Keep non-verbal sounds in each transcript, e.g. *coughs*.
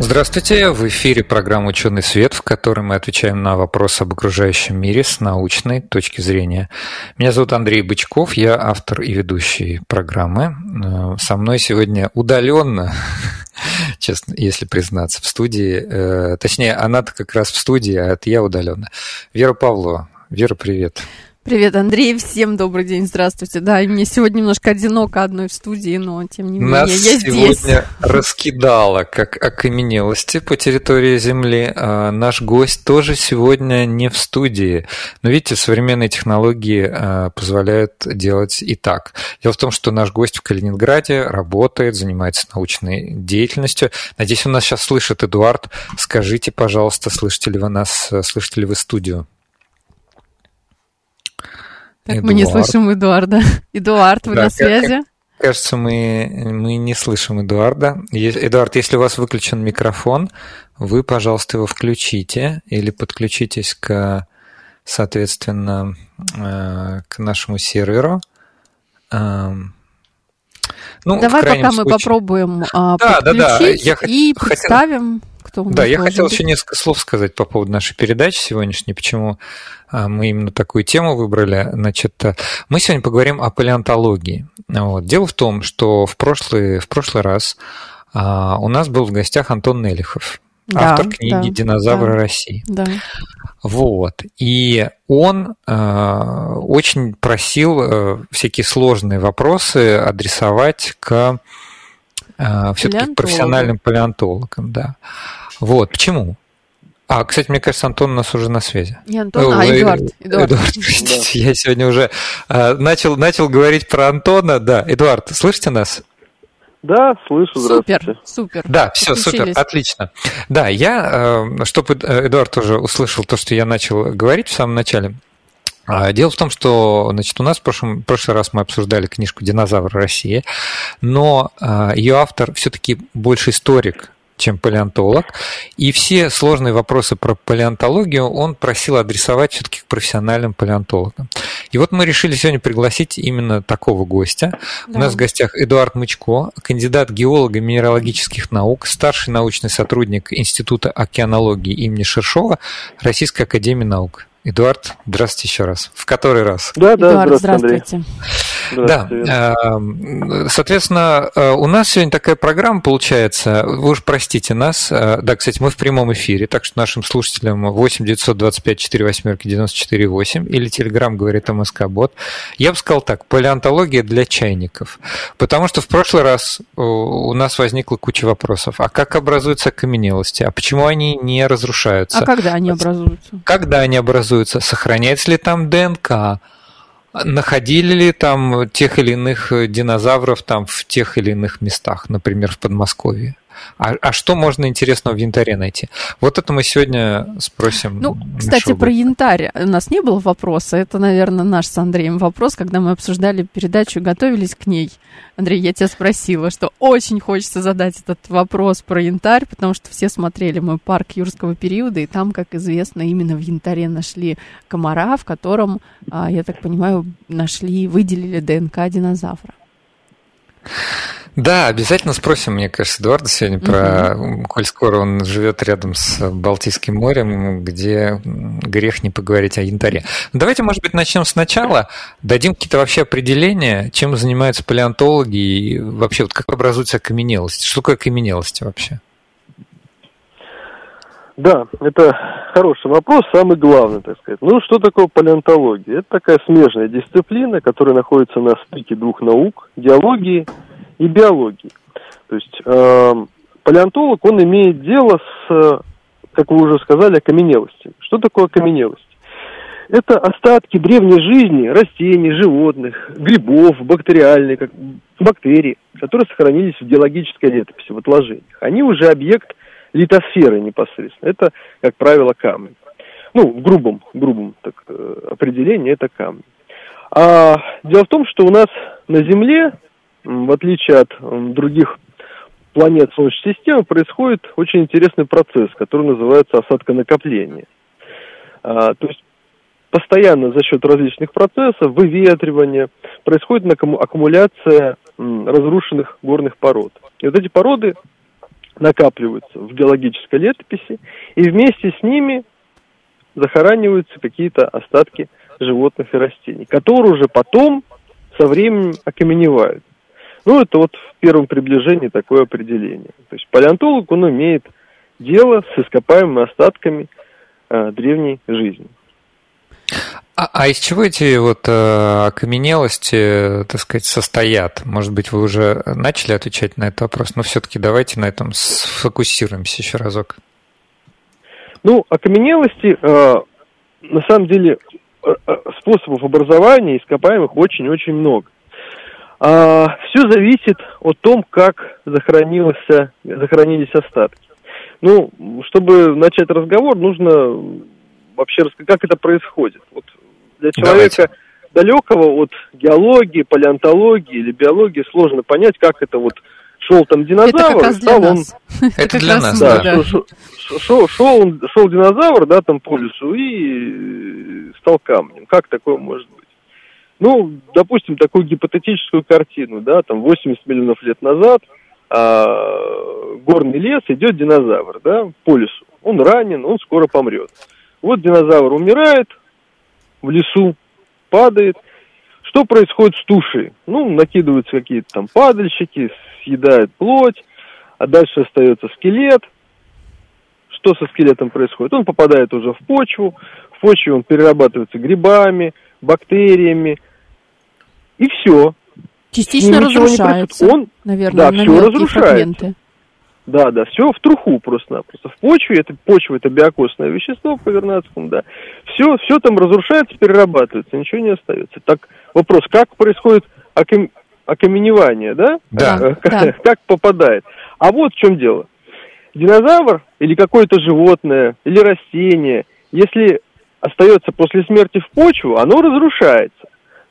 Здравствуйте, в эфире программа «Ученый свет», в которой мы отвечаем на вопросы об окружающем мире с научной точки зрения. Меня зовут Андрей Бычков, я автор и ведущий программы. Э, со мной сегодня удаленно, *laughs* честно, если признаться, в студии, э, точнее, она-то как раз в студии, а это я удаленно. Вера Павлова. Вера, привет. Привет, Андрей, всем добрый день, здравствуйте. Да, и мне сегодня немножко одиноко одной в студии, но тем не Нас менее я сегодня здесь. *laughs* раскидало, как окаменелости по территории Земли. А наш гость тоже сегодня не в студии. Но видите, современные технологии а, позволяют делать и так. Дело в том, что наш гость в Калининграде работает, занимается научной деятельностью. Надеюсь, он нас сейчас слышит. Эдуард, скажите, пожалуйста, слышите ли вы нас, слышите ли вы студию? Так мы не слышим Эдуарда. *laughs* Эдуард, вы Да, на как- связи? Кажется, мы, мы не слышим Эдуарда. Эдуард, если у вас выключен микрофон, вы, пожалуйста, его включите или подключитесь к, соответственно, э, к нашему серверу. Эм, Ну, Давай пока мы случае- попробуем а, Да, да, да, подключить я хот- и хотел- представим, кто у нас Да, я хотел быть. еще несколько слов сказать по поводу нашей передачи сегодняшней, почему а, мы именно такую тему выбрали. Значит, а, мы сегодня поговорим о палеонтологии. Вот. Дело в том, что в прошлый, в прошлый раз а, у нас был в гостях Антон Нелихов, Да, автор книги да, «Динозавры да. России». Да. Вот. И он э, очень просил э, всякие сложные вопросы адресовать к э, все-таки профессиональным палеонтологам. Да. Вот. Почему? А, кстати, мне кажется, Антон у нас уже на связи. Не Антон, а Ой, Эдуард. Эдуард. *laughs* простите, я сегодня уже э, начал, начал говорить про Антона. Да, Эдуард, слышите нас? Да, слышу, здравствуйте. Супер, супер. Да, все, супер, отлично. Да, я, э, чтобы э, Эдуард тоже услышал то, что я начал говорить в самом начале. А, Дело в том, что значит, у нас в прошлом, в прошлый раз мы обсуждали книжку «Динозавр России», но э, ее автор все-таки больше историк, чем палеонтолог. И все сложные вопросы про палеонтологию он просил адресовать все-таки к профессиональным палеонтологам. И вот мы решили сегодня пригласить именно такого гостя. У Да. нас в гостях Эдуард Мычко, кандидат геолога минералогических наук, старший научный сотрудник Института океанологии имени Шершова Российской Академии Наук. Эдуард, здравствуйте еще раз. В который раз? Да, да, Эдуард, здравствуйте, здравствуйте. Да, э, соответственно, э, у нас сегодня такая программа получается. Вы уж простите нас. Э, Да, кстати, мы в прямом эфире, так что нашим слушателям 8 925 4 восьмерки 94 8 или Телеграм говорит МСК Бот. Я бы сказал так, палеонтология для чайников. Потому что в прошлый раз у нас возникла куча вопросов. А как образуются окаменелости? А почему они не разрушаются? А когда они образуются? Когда они образуются? Сохраняется ли там ДНК? Находили ли там тех или иных э, динозавров там в тех или иных местах, например, в Подмосковье? А, а что можно интересного в янтаре найти? Вот это мы сегодня спросим. Ну, кстати, про гостя. янтарь у нас не было вопроса. Это, наверное, наш с Андреем вопрос, когда мы обсуждали передачу и готовились к ней. Андрей, я тебя спросила, что очень хочется задать этот вопрос про янтарь, потому что все смотрели мой парк юрского периода, и там, как известно, именно в янтаре нашли комара, в котором, а, я так понимаю, нашли, выделили ДНК динозавра. Да, обязательно спросим, мне кажется, Эдуарда сегодня про, коль скоро он живет рядом с Балтийским морем, где грех не поговорить о янтаре. Давайте, может быть, начнем сначала, дадим какие-то вообще определения, чем занимаются палеонтологи и вообще вот как образуются окаменелости. Что такое окаменелости вообще? Да, это хороший вопрос, самый главный, так сказать. Ну, что такое палеонтология? Это такая смежная дисциплина, которая находится на стыке двух наук, геологии и биологии. То есть э, палеонтолог, он имеет дело с, э, как вы уже сказали, окаменелостями. Что такое окаменелость? Это остатки древней жизни растений, животных, грибов, бактериальных, как- бактерий, которые сохранились в геологической летописи, в отложениях. Они уже объект литосферы непосредственно. Это, как правило, камень. Ну, в грубом, грубом так, э, определении это камни. А дело в том, что у нас на Земле, в отличие от других планет Солнечной системы, происходит очень интересный процесс, который называется осадконакопление. А, то есть постоянно за счет различных процессов, выветривания, происходит аккумуляция разрушенных горных пород. И вот эти породы накапливаются в геологической летописи, и вместе с ними захораниваются какие-то остатки животных и растений, которые уже потом со временем окаменевают. Ну, это вот в первом приближении такое определение. То есть палеонтолог, он имеет дело с ископаемыми остатками э, древней жизни. А, а из чего эти вот э, окаменелости, так сказать, состоят? Может быть, вы уже начали отвечать на этот вопрос, но все-таки давайте на этом сфокусируемся еще разок. Ну, окаменелости, э, на самом деле, э, э способов образования ископаемых очень-очень много. А, все зависит от том, как захоронились остатки. Ну, чтобы начать разговор, нужно вообще рассказать, как это происходит. Вот для человека Давайте. далекого от геологии, палеонтологии или биологии сложно понять, как это вот шел там динозавр, *laughs* это стал он... Это для нас, да. да. Шел, шел, шел, шел динозавр, да, там по лесу и стал камнем. Как такое может быть? Ну, допустим, такую гипотетическую картину, да, там 80 миллионов лет назад а, горный лес идет динозавр, да, по лесу. Он ранен, он скоро помрет. Вот динозавр умирает в лесу, падает. Что происходит с тушей? Ну, накидываются какие-то там падальщики, съедают плоть, а дальше остается скелет. Что со скелетом происходит? Он попадает уже в почву, в почве он перерабатывается грибами, бактериями, и все. Частично разрушается, он, наверное, да, на все разрушается. Фрагменты. Да, да, все в труху просто-напросто. В почве, это почва, это биокосное вещество по Вернадскому, да. Все, все там разрушается, перерабатывается, ничего не остается. Так, вопрос, как происходит окам... окаменевание, да? Да. Э, как, да. *laughs* как попадает. А вот в чем дело. Динозавр или какое-то животное, или растение, если остается после смерти в почву, оно разрушается.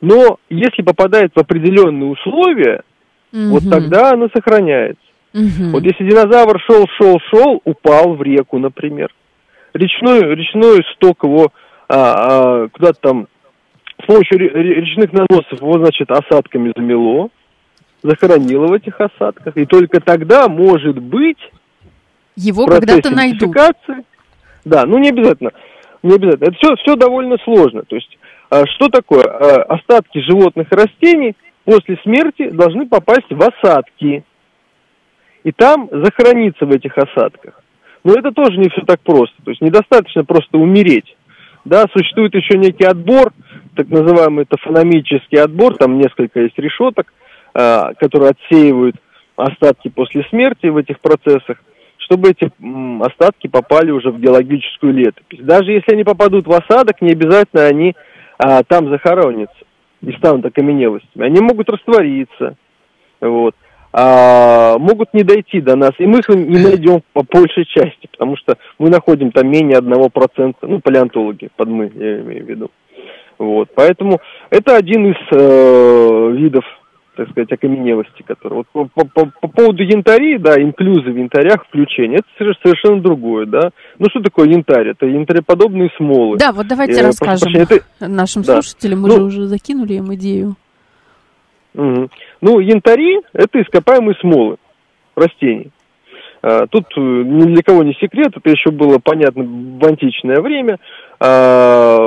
Но если попадает в определенные условия, угу. вот тогда оно сохраняется. Угу. Вот если динозавр шел, шел, шел, упал в реку, например, речной, речной сток его а, а, куда-то там с помощью речных наносов его, значит, осадками замело, захоронило в этих осадках, и только тогда, может быть, его когда-то найдут. Да, ну не обязательно, не обязательно. Это все, все довольно сложно. То есть, что такое? А, остатки животных и растений после смерти должны попасть в осадки и там захорониться в этих осадках. Но это тоже не все так просто. То есть недостаточно просто умереть. Да, существует еще некий отбор, так называемый тофономический отбор, там несколько есть решеток, э, которые отсеивают остатки после смерти в этих процессах, чтобы эти остатки попали уже в геологическую летопись. Даже если они попадут в осадок, не обязательно они а, там захоронятся и станут окаменелостями. Они могут раствориться. Вот а, могут не дойти до нас, и мы их не найдем по большей части, потому что мы находим там менее одного процента, ну, палеонтологи, под мы, я имею в виду. Вот, поэтому это один из э, видов, так сказать, окаменелости, который... Вот по, по, по поводу янтарей, да, инклюзы в янтарях, включение, это совершенно другое, да. Ну, что такое янтарь? Это янтароподобные смолы. Да, вот давайте э, расскажем это... нашим да. слушателям, мы ну, же уже закинули им идею. Угу. Ну, янтари – это ископаемые смолы растений. А, тут э, ни для кого не секрет, это еще было понятно в античное время. А,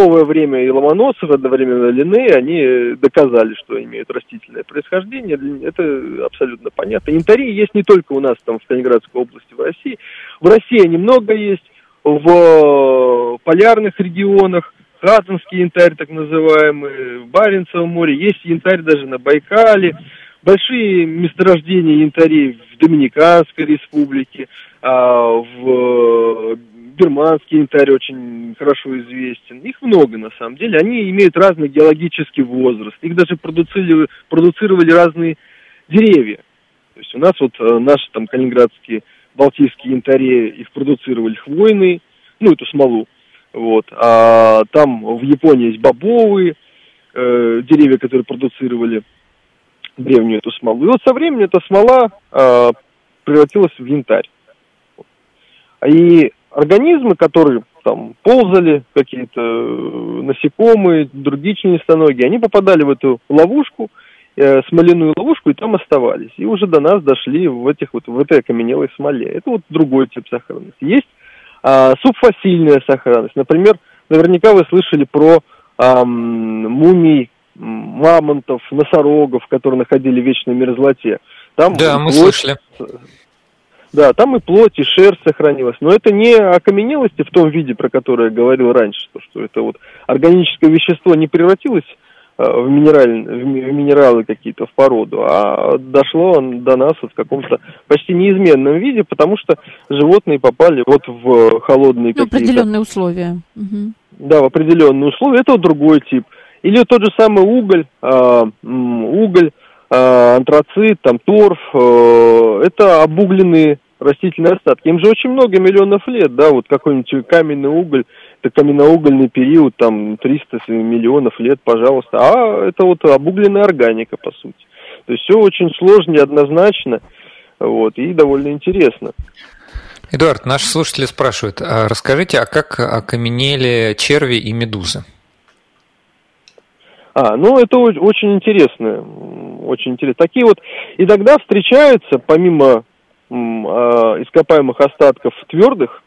новое время и Ломоносов, одновременно Линней, они доказали, что имеют растительное происхождение. Это абсолютно понятно. Янтари есть не только у нас там в Калининградской области, в России. В России они много есть, в полярных регионах, Хатинский янтарь, так называемый, в Баренцевом море, есть янтарь даже на Байкале, большие месторождения янтарей в Доминиканской республике, а в Бирманский янтарь очень хорошо известен. Их много на самом деле. Они имеют разный геологический возраст. Их даже продуцировали, продуцировали разные деревья. То есть у нас вот э, наши там калининградские балтийские янтари, их продуцировали хвойные ну, эту смолу. Вот. А там в Японии есть бобовые э, деревья, которые продуцировали древнюю эту смолу. И вот со временем эта смола э, превратилась в янтарь. И организмы, которые там ползали, какие-то э, насекомые, другие членистоногие, они попадали в эту ловушку, э, смоляную ловушку, и там оставались. И уже до нас дошли в, этих вот, в этой окаменелой смоле. Это вот другой тип сохранности. Есть а, субфасильная сохранность. Например, наверняка вы слышали про а, мумий мамонтов, носорогов, которые находили в вечной мерзлоте. Там да, мы слышали. Да, там и плоть, и шерсть сохранилась. Но это не окаменелости в том виде, про который я говорил раньше, что, что это вот органическое вещество не превратилось э, в, минераль, в минералы какие-то, в породу, а дошло он до нас вот в каком-то почти неизменном виде, потому что животные попали вот в холодные ну, определенные условия. Угу. Да, в определенные условия. Это вот другой тип. Или тот же самый уголь, э, уголь, антрацит, там торф, э, это обугленные растительные остатки. Им же очень много миллионов лет, да, вот какой-нибудь каменный уголь, это каменноугольный период, там 300 миллионов лет, пожалуйста, а это вот обугленная органика, по сути. То есть все очень сложно, неоднозначно, вот, и довольно интересно. Эдуард, наши слушатели спрашивают, а расскажите, а как окаменели черви и медузы? А, ну это очень интересно, очень интересно. Такие вот иногда встречаются, помимо э, ископаемых остатков твердых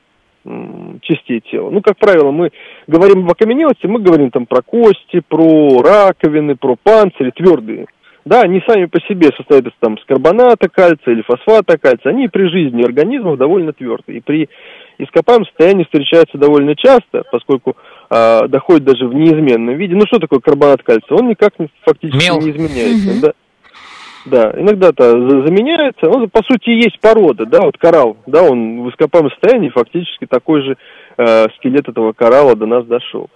частей тела. Ну, как правило, мы говорим об окаменелости, мы говорим там про кости, про раковины, про панцири, твердые. Да, они сами по себе состоят из там, с карбоната кальция или фосфата кальция. Они при жизни организмов довольно твердые. И при ископаемом состоянии встречаются довольно часто, поскольку э, доходит даже в неизменном виде. Ну, что такое карбонат кальция? Он никак фактически Мел. не изменяется. Mm-hmm. Да? Да, иногда-то заменяется. Он, по сути, есть порода, да, вот коралл, да, он в ископаемом состоянии фактически такой же э, скелет этого коралла до нас дошел.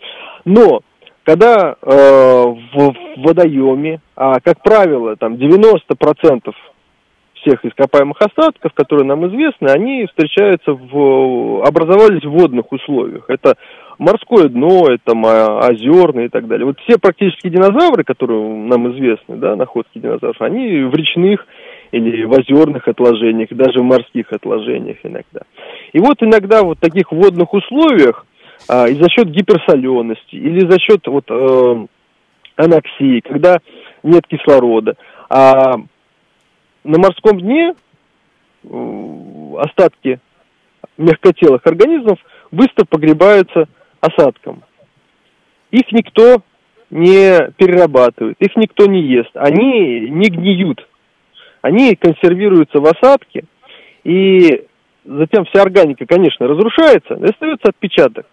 Но когда э, в, в водоеме, а, как правило, там 90% всех ископаемых остатков, которые нам известны, они встречаются в, образовались в водных условиях. Это морское дно, это озерные и так далее. Вот все практически динозавры, которые нам известны, да, находки динозавров, они в речных или в озерных отложениях, даже в морских отложениях иногда. И вот иногда вот в таких водных условиях а, и за счет гиперсолености или за счет вот э, аноксии, когда нет кислорода, а на морском дне э, остатки мягкотелых организмов быстро погребаются осадком. Их никто не перерабатывает, их никто не ест, они не гниют. Они консервируются в осадке, и затем вся органика, конечно, разрушается, и остается отпечаток.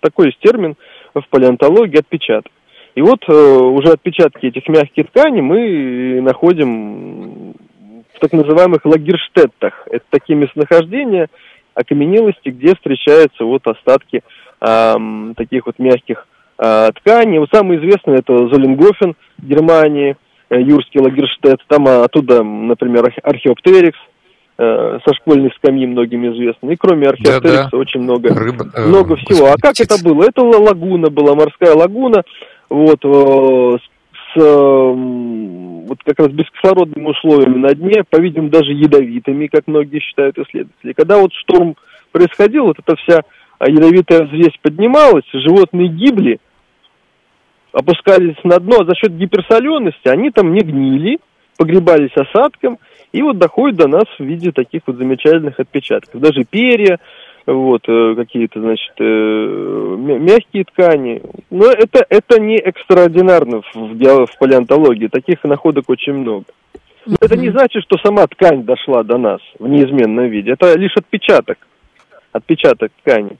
Такой есть термин в палеонтологии отпечаток. И вот э, уже отпечатки этих мягких тканей мы находим в так называемых лагерштеттах. Это такие местонахождения окаменелости, где встречаются вот остатки э, таких вот мягких э, тканей. Вот самый известный это Золенгофен, Германии, э, Юрский лагерштетт. Там а, оттуда, например, археоптерикс, э, со школьной скамьи многим известный. И кроме археоптерикса да, да. очень много, Рыба, э, много всего. А как птиц. это было? Это лагуна была, морская лагуна, вот, с вот как раз бескислородными условиями на дне, по-видимому, даже ядовитыми, как многие считают исследователи. Когда вот шторм происходил, вот эта вся ядовитая взвесь поднималась, животные гибли, опускались на дно, а за счет гиперсолености они там не гнили, погребались осадком, и вот доходит до нас в виде таких вот замечательных отпечатков. Даже перья, вот, э, какие-то, значит, э, мягкие ткани. Но это, это не экстраординарно в, в палеонтологии, таких находок очень много. Но mm-hmm. это не значит, что сама ткань дошла до нас в неизменном виде. Это лишь отпечаток, отпечаток ткани.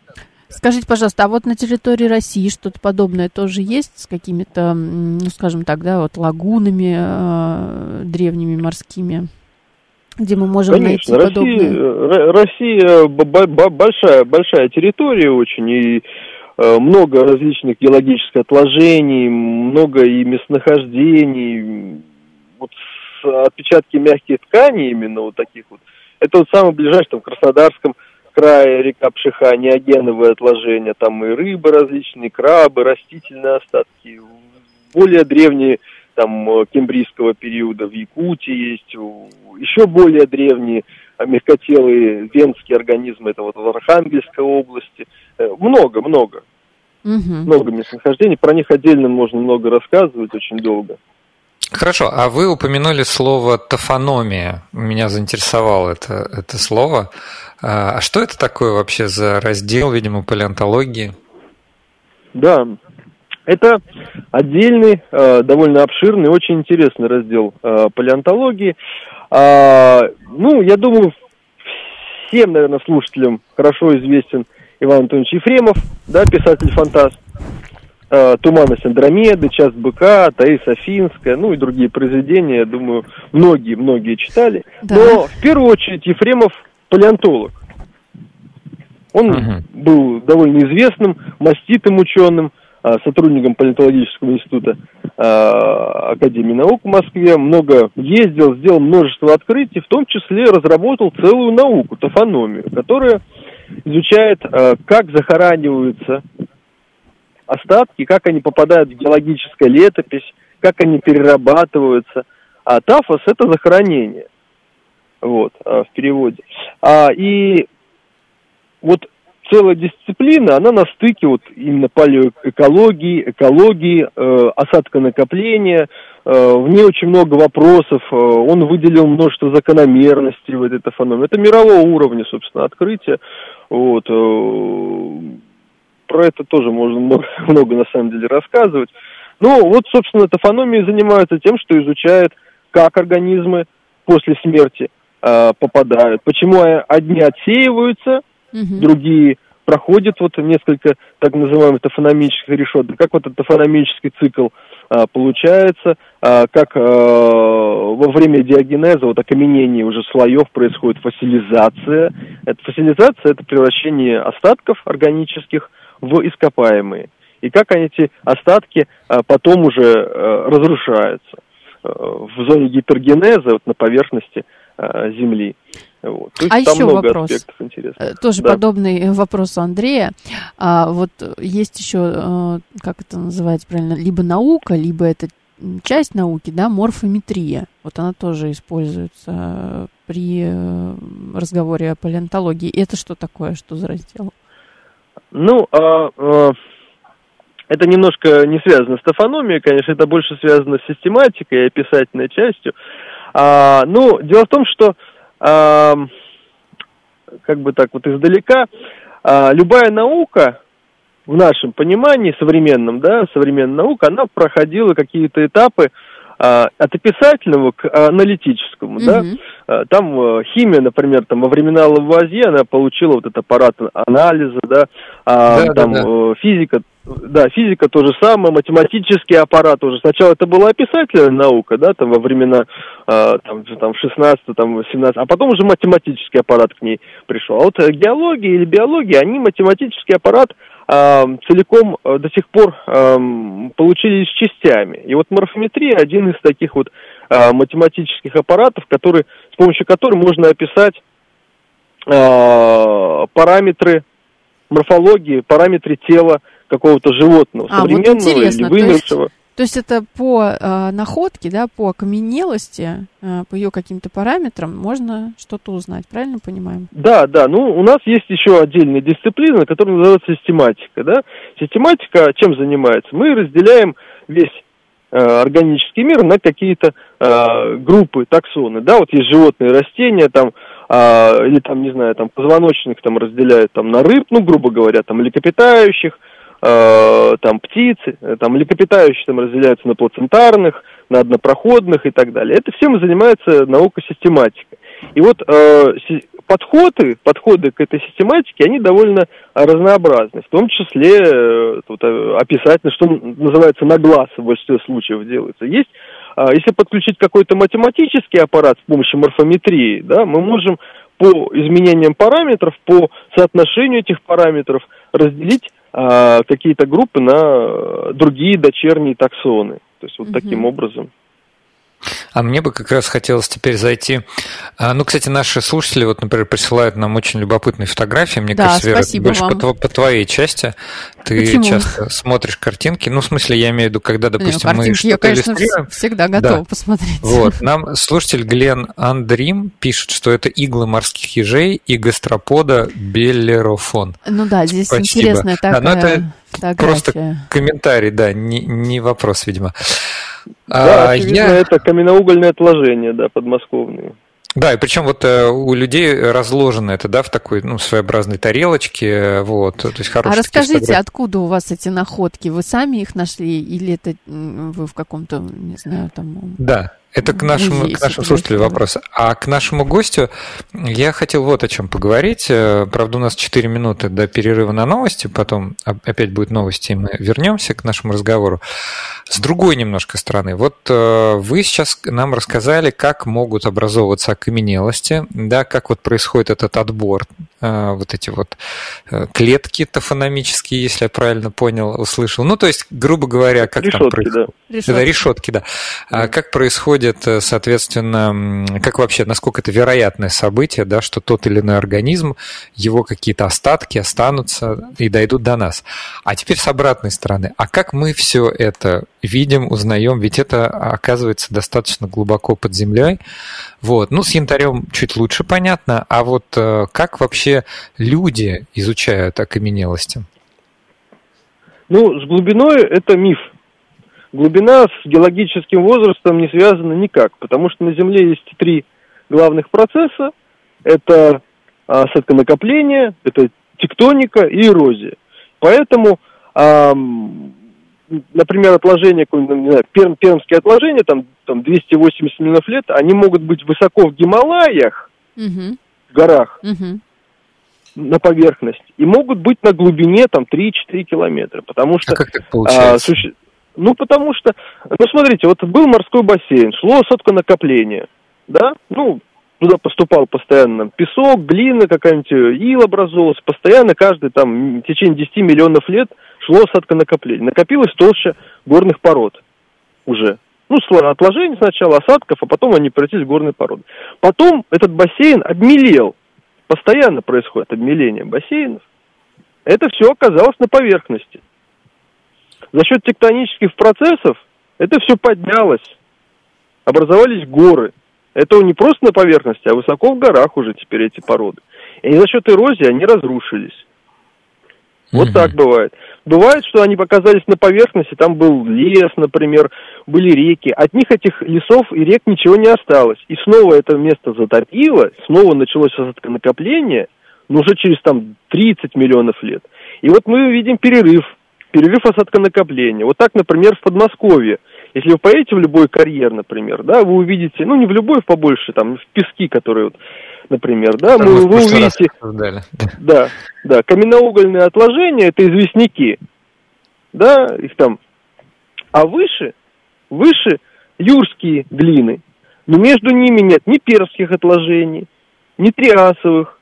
Скажите, пожалуйста, а вот на территории России что-то подобное тоже есть с какими-то, ну, скажем так, да, вот лагунами э, древними морскими? Где мы можем Конечно, найти Россия, подобное? Россия большая, большая территория очень, и э, много различных геологических отложений, много и местонахождений, вот отпечатки мягких тканей именно вот таких вот. Это вот самое ближайшее, там, в Краснодарском края река Пшиха неогеновые отложения, там и рыбы различные, крабы, растительные остатки. Более древние там э, кембрийского периода в Якутии есть, еще более древние мягкотелые венские организмы, это вот в Архангельской области. Много-много. Угу. Много местонахождений, про них отдельно можно много рассказывать, очень долго. Хорошо, а вы упомянули слово тофономия. Меня заинтересовало это, это слово. А, а что это такое вообще за раздел, видимо, палеонтологии? Да, это отдельный, а, довольно обширный, очень интересный раздел а, палеонтологии. Ну, я думаю, всем, наверное, слушателям хорошо известен Иван Антонович Ефремов, да, писатель-фантаст. Э, «Туманность Андромеды», «Час быка», «Таис Афинская», ну и другие произведения, думаю, многие-многие читали. Да. Но в первую очередь Ефремов палеонтолог. Он угу. был довольно известным, маститым ученым, э, сотрудником палеонтологического института э, Академии наук в Москве, много ездил, сделал множество открытий, в том числе разработал целую науку, тофономию, которая изучает, как захораниваются остатки, как они попадают в геологическую летопись, как они перерабатываются. А тафос – это захоронение, вот, в переводе. А, и вот целая дисциплина, она на стыке вот именно палеоэкологии, экологии, э, осадконакопления, э, в ней очень много вопросов, э, он выделил множество закономерностей в этой феномен. Это мирового уровня, собственно, открытие. Вот, э, про это тоже можно много, *laughs* много на самом деле рассказывать. Ну, вот, собственно, тофономии занимаются тем, что изучают, как организмы после смерти э, попадают, почему одни отсеиваются, угу. другие проходят вот несколько так называемых тофономических решеток, как вот этот тофономический цикл а, получается, а, как а, во время диагенеза, вот окаменения уже слоев происходит фасилизация. Это фасилизация – это превращение остатков органических в ископаемые. И как они, эти остатки а, потом уже а, разрушаются а, в зоне гипергенеза, вот на поверхности Земли. Вот. То есть а еще вопрос, э, тоже да. подобный вопрос у Андрея. А, вот есть еще, как это называется правильно, либо наука, либо это часть науки, да, морфометрия. Вот она тоже используется при э, разговоре о палеонтологии. Это что такое, что за раздел? Ну, а, а, это немножко не связано с тофономией, конечно, это больше связано с систематикой и описательной частью. А, ну, дело в том, что, как бы так вот издалека, а, любая наука, в нашем понимании современном, да, современная наука, она проходила какие-то этапы а, от описательного к аналитическому, mm-hmm. да. А, там а, химия, например, там во времена Лавуазье она получила вот этот аппарат анализа, да, а, да там да, да. Э, физика, да, физика то же самое, математический аппарат уже. Сначала это была описательная наука, да, там во времена э, там, там 16 там 17 а потом уже математический аппарат к ней пришел. А вот геология или биология, они математический аппарат э, целиком э, до сих пор э, получились частями. И вот морфометрия один из таких вот э, математических аппаратов, который, с помощью которых можно описать э, параметры морфологии, параметры тела какого-то животного, а, современного вот или вымершего. То есть это по э, находке, да, по окаменелости, э, по ее каким-то параметрам можно что-то узнать, правильно понимаем? Да, да. Ну, у нас есть еще отдельная дисциплина, которая называется систематика, да. Систематика чем занимается? Мы разделяем весь э, органический мир на какие-то э, группы, таксоны, да. Вот есть животные, растения, там э, или там, не знаю, там позвоночных там разделяют там на рыб, ну, грубо говоря, там млекопитающих, там птицы, э, там млекопитающие там разделяются на плацентарных, на однопроходных и так далее. Это всем занимается наука систематика. И вот э, подходы, подходы к этой систематике, они довольно разнообразны. В том числе э, тут, э, описательно, что называется на глаз в большинстве случаев делается. Есть э, если подключить какой-то математический аппарат с помощью морфометрии, да, мы можем по изменениям параметров, по соотношению этих параметров разделить а, какие-то группы на другие дочерние таксоны. То есть вот угу. таким образом. А мне бы как раз хотелось теперь зайти. А, ну, кстати, наши слушатели, вот, например, присылают нам очень любопытные фотографии. Мне да, кажется, Вера, больше вам. по, по твоей части. Ты Почему? часто смотришь картинки. Ну, в смысле, я имею в виду, когда, допустим, Не, мы картинки я, что-то конечно, иллюстрируем. всегда готова Да. посмотреть. Вот, *laughs* нам слушатель Глен Андрим пишет, что это иглы морских ежей и гастропода беллерофон. Ну да, здесь Спасибо. интересная Да, такая но это фотография. Просто комментарий, да, не, не вопрос, видимо. Да, А, очевидно, я- это каменноугольные отложения, да, подмосковные. Да, и причем вот э, у людей разложено это, да, в такой, ну, своеобразной тарелочке, вот, то есть А хорошие такие расскажите, откуда у вас эти находки? Вы сами их нашли или это вы в каком-то, не знаю, там... Да, это к нашему, к нашему слушателю вопрос. А к нашему гостю я хотел вот о чем поговорить. Э, Правда, у нас 4 минуты до перерыва на новости, потом оп- опять будет новости, и мы вернемся к нашему разговору. С другой немножко стороны. Вот э, вы сейчас нам рассказали, как могут образовываться окаменелости, да, как вот происходит этот отбор, вот эти вот э, клетки тофономические, если я правильно понял, услышал. Ну, то есть, грубо говоря, как там Решетки, происходит. да. Да, решетки, да. А как происходит, э, соответственно, как вообще, насколько это вероятное событие, да, что тот или иной организм, его какие-то остатки останутся и дойдут до нас. А теперь с обратной стороны. А как мы все это видим, узнаем? Ведь это оказывается достаточно глубоко под землей. Вот. Ну, с янтарем чуть лучше понятно. А вот э, как вообще люди изучают окаменелости? Ну, с глубиной это миф. Глубина с геологическим возрастом не связана никак, потому что на Земле есть три главных процесса. Это а, осадконакопление, это тектоника и эрозия. Поэтому, ам, например, отложения, какое-нибудь, не знаю, перм- пермские отложения, там, там 280 миллионов лет, они могут быть высоко в Гималаях, Мгм, в горах, мгм. на поверхности, и могут быть на глубине там 3-4 километра, потому что А как так а, получается? суще- Ну, потому что, ну, смотрите, вот был морской бассейн, шло сотконакопление, да, ну, туда поступал постоянно песок, глина какая-нибудь, ил образовывался, постоянно каждый там в течение 10 миллионов лет шло осадконакопление. Накопилась толща горных пород уже. Ну, отложение сначала осадков, а потом они превратились в горные породы. Потом этот бассейн обмелел. Постоянно происходит обмеление бассейнов. Это все оказалось на поверхности. За счет тектонических процессов это все поднялось. Образовались горы. Это не просто на поверхности, а высоко в горах уже теперь эти породы. И за счет эрозии они разрушились. Вот так бывает. Бывает, что они показались на поверхности, там был лес, например, были реки. От них этих лесов и рек ничего не осталось. И снова это место затопило, снова началось накопление, но уже через там 30 миллионов лет. И вот мы видим перерыв, перерыв осадконакопления. Вот так, например, в Подмосковье. Если вы поедете в любой карьер, например, да, вы увидите, ну не в любой, побольше, там, в пески, которые вот, например, да, Там мы- вы увидите... *laughs* Да. Да, каменноугольные отложения это известняки, да, их там. А выше, выше юрские глины. Но между ними нет ни перских отложений, ни триасовых,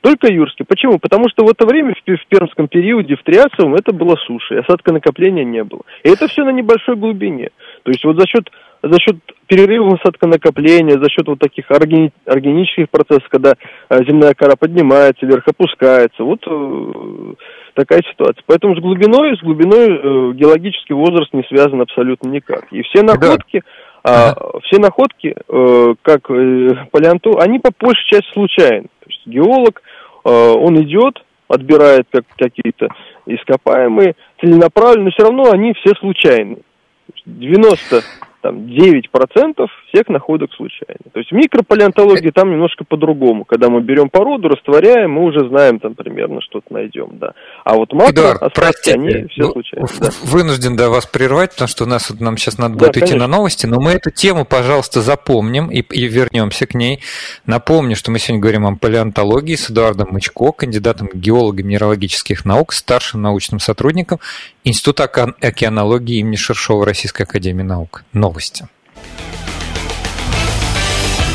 только юрские. Почему? Потому что в это время, в, пе- в пермском периоде, в триасовом, это было суше, и осадка накопления не было. И это все на небольшой глубине. То есть вот за счет, за счет перерыва осадка накопления, за счет вот таких органи- органических процессов, когда э, земная кора поднимается, вверх опускается, вот э, такая ситуация. Поэтому с глубиной, с глубиной э, геологический возраст не связан абсолютно никак. И все находки, а, все находки, э, как э, палеонто, они по большей части случайны. То есть геолог, э, он идет, отбирает как, какие-то ископаемые, целенаправленно, но все равно они все случайны. То есть 90 там, 9% всех находок случайны. То есть в микропалеонтологии там немножко по-другому. Когда мы берем породу, растворяем, мы уже знаем там примерно что-то найдем, да. А вот макро, Эдуард, остатки, простите, они все ну, случайны. в- да. вынужден да, вас прервать, потому что у нас вот нам сейчас надо Да, будет идти конечно. на новости, но мы эту тему, пожалуйста, запомним и, и вернемся к ней. Напомню, что мы сегодня говорим о палеонтологии с Эдуардом Мычко, кандидатом геолога минералогических наук, старшим научным сотрудником Института океанологии имени Шершова Российской Академии Наук. Новости.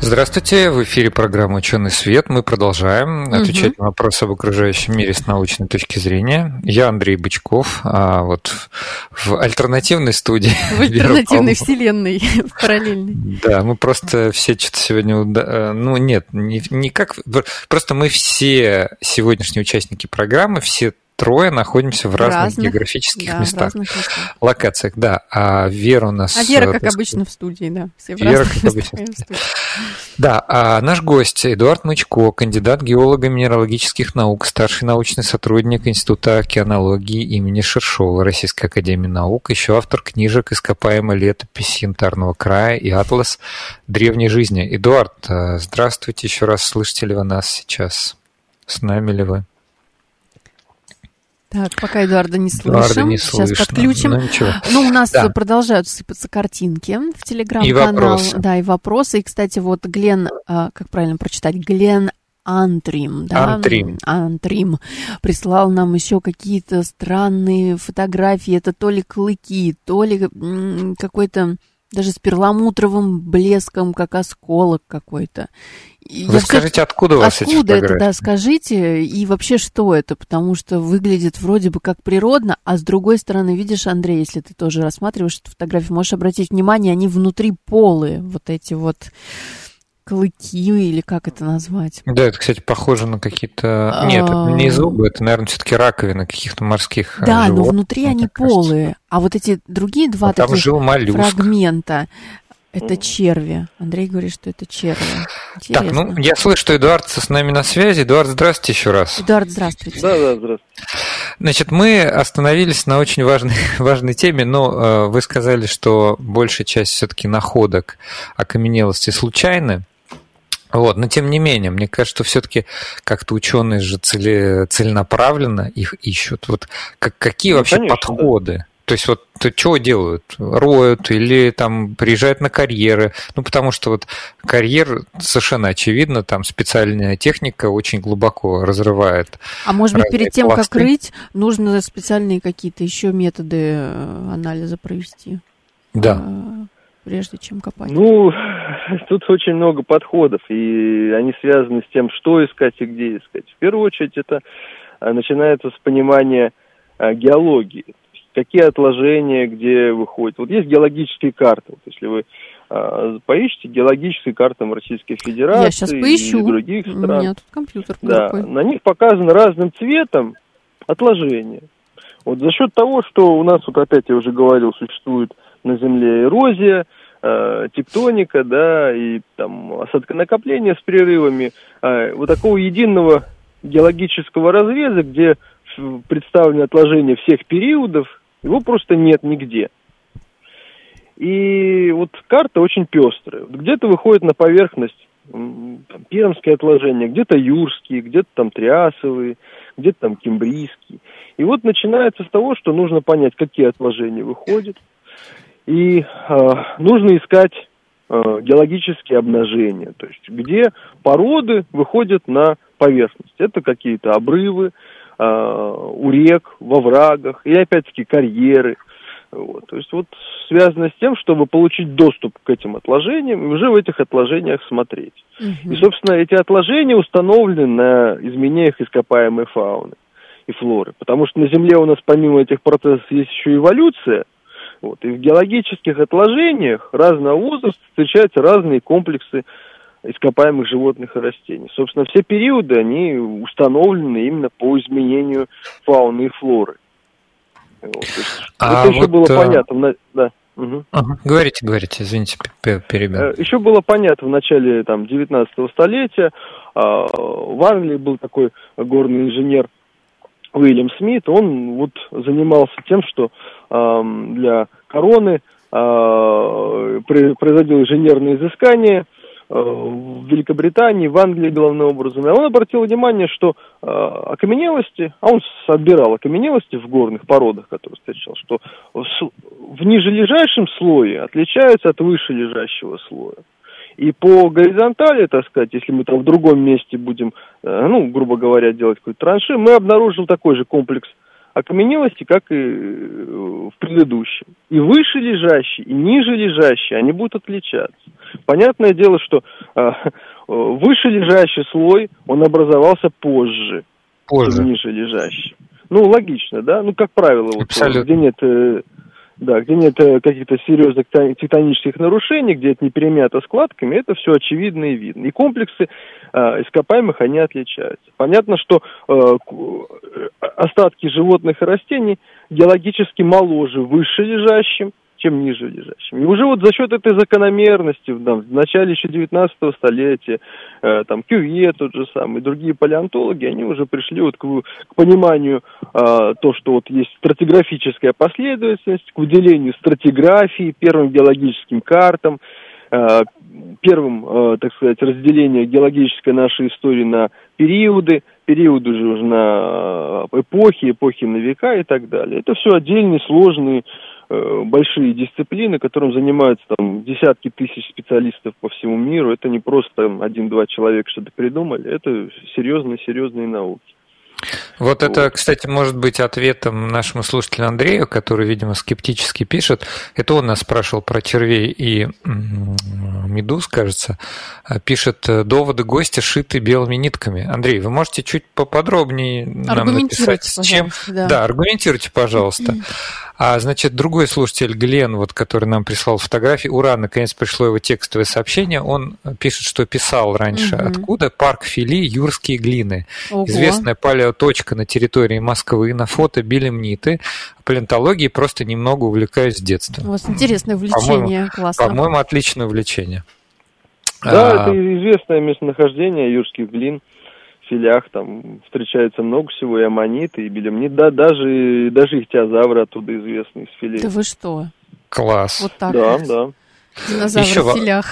Здравствуйте, в эфире программа «Ученый свет». Мы продолжаем отвечать угу. на вопросы об окружающем мире с научной точки зрения. Я Андрей Бычков, а вот в альтернативной студии. В *laughs* альтернативной вселенной, *laughs* в параллельной. Да, мы просто все что-то сегодня... Э, ну, нет, не, не как... Просто мы все сегодняшние участники программы, все трое находимся в разных, разных географических да, местах, местах, локациях, да. А Вера у нас... А Вера, как обычно, в студии, да. Все в Вера, как обычно. Да, а наш гость Эдуард Мычко, кандидат геолога минералогических наук, старший научный сотрудник Института океанологии имени Шершова Российской Академии Наук, еще автор книжек «Ископаемая летопись Янтарного края» и «Атлас древней жизни». Эдуард, э, здравствуйте еще раз. Слышите ли вы нас сейчас? С нами ли вы? Так, пока Эдуарда не слышим. Эдуарда не Сейчас слышно. подключим. Ну, ничего. ну у нас да. продолжают сыпаться картинки в телеграм-канал. Да, и вопросы. И, кстати, вот Глен, а, как правильно прочитать, Глен Антрим, да? Антрим. Антрим прислал нам еще какие-то странные фотографии. Это то ли клыки, то ли какой-то даже с перламутровым блеском, как осколок какой-то. Вы Я скажите, скажу, откуда у вас Откуда эти это, да, скажите, и вообще что это, потому что выглядит вроде бы как природно, а с другой стороны, видишь, Андрей, если ты тоже рассматриваешь эту фотографию, можешь обратить внимание, они внутри полые, вот эти вот клыки или как это назвать? Да, это, кстати, похоже на какие-то... Нет, это не зубы, это, наверное, все-таки раковины каких-то морских э, Да, животных, но внутри они полые. А вот эти другие два а таких фрагмента, это черви. Андрей говорит, что это черви. Интересно. Так, ну, я слышу, что Эдуард с нами на связи. Эдуард, здравствуйте еще раз. Эдуард, здравствуйте. Да, да, здравствуйте. Значит, мы остановились на очень важной, *laughs* важной теме, но э, вы сказали, что большая часть все-таки находок окаменелости случайны. Вот, но тем не менее, мне кажется, что все-таки как-то ученые же цели, целенаправленно их ищут. Вот как, какие ну, вообще конечно, подходы? Да. То есть вот что делают? Роют или там приезжают на карьеры? Ну, потому что вот карьер совершенно очевидно, там специальная техника очень глубоко разрывает. А может быть, перед тем, пласты. как рыть, нужно специальные какие-то еще методы э, анализа провести? Да. А, прежде чем копать? Ну, *laughs* тут очень много подходов, и они связаны с тем, что искать и где искать. В первую очередь это а, начинается с понимания а, геологии, какие отложения, где выходят. Вот есть геологические карты. Вот если вы а, поищите геологические карты Российской Федерации Я сейчас поищу. и других стран. У меня тут компьютер да. На них показано разным цветом отложения. Вот за счет того, что у нас, вот опять я уже говорил, существует на Земле эрозия, э, тектоника, да, и там осадконакопление с прерывами, э, вот такого единого геологического разреза, где представлены отложения всех периодов, его просто нет нигде. И вот карта очень пестрая. Где-то выходит на поверхность там, пермские отложения, где-то юрские, где-то там триасовые, где-то там кембрийские. И вот начинается с того, что нужно понять, какие отложения выходят, и э, нужно искать э, геологические обнажения, то есть где породы выходят на поверхность. Это какие-то обрывы э, у рек, во врагах, и опять-таки карьеры. Вот. То есть вот связано с тем, чтобы получить доступ к этим отложениям и уже в этих отложениях смотреть. Угу. И, собственно, эти отложения установлены на изменениях ископаемой фауны и флоры. Потому что на Земле у нас помимо этих процессов есть еще эволюция – вот. И в геологических отложениях разного возраста встречаются разные комплексы ископаемых животных и растений. Собственно, все периоды, они установлены именно по изменению фауны и флоры. Вот. А это вот, еще было а... понятно. Да. Угу. Ага. Говорите, говорите, извините, перебил. Э, еще было понятно в начале там, 19 столетия. А, в Англии был такой горный инженер Уильям Смит, он вот занимался тем, что э, для короны э, производил инженерные изыскания э, в Великобритании, в Англии главным образом. И он обратил внимание, что э, окаменелости, а он собирал окаменелости в горных породах, которые встречал, что в нижележащем слое отличаются от вышележащего слоя. И по горизонтали, так сказать, если мы там в другом месте будем, э, ну, грубо говоря, делать какой-то транши, мы обнаружим такой же комплекс окаменелости, как и э, в предыдущем. И выше лежащие, и ниже лежащие, они будут отличаться. Понятное дело, что выше лежащий слой, он образовался позже, позже. чем ниже лежащий. Ну, логично, да? Ну, как правило, вот, где нет да, где нет э, каких-то серьезных тектонических нарушений, где это не перемято складками, это все очевидно и видно. И комплексы э, ископаемых, они отличаются. Понятно, что э, э, остатки животных и растений геологически моложе выше лежащим, чем ниже лежащим. И уже вот за счет этой закономерности там, в начале еще 19 столетия, э, там Кювье тот же самый, другие палеонтологи, они уже пришли вот к, к пониманию э, то, что вот есть стратиграфическая последовательность, к выделению стратиграфии, первым геологическим картам, э, первым, э, так сказать, разделение геологической нашей истории на периоды, периоды же уже на э, эпохи, эпохи на века и так далее. Это все отдельные сложные большие дисциплины, которым занимаются там десятки тысяч специалистов по всему миру. Это не просто один-два человека что-то придумали, это серьезные-серьезные науки. Вот это, кстати, может быть ответом нашему слушателю Андрею, который, видимо, скептически пишет. Это он нас спрашивал про червей и медуз, кажется. Пишет, доводы гостя шиты белыми нитками. Андрей, вы можете чуть поподробнее нам написать, с чем... Да. да, аргументируйте, пожалуйста. А, значит, другой слушатель, Глен, вот, который нам прислал фотографии, ура, наконец пришло его текстовое сообщение, он пишет, что писал раньше. Угу. Откуда? Парк Фили, Юрские глины. Ого. Известная палеоточка на территории Москвы. На фото билемниты. Палеонтологией просто немного увлекаюсь с детства. У вас интересное увлечение, по классно. По-моему, отличное увлечение. Да, а... это известное местонахождение Юрских глин филях там встречается много всего, и аммониты, и белемнит, да, даже, даже ихтиозавры оттуда известны из филей. Да вы что? Класс. Вот так Да, вот. да. Динозавры еще, в филях.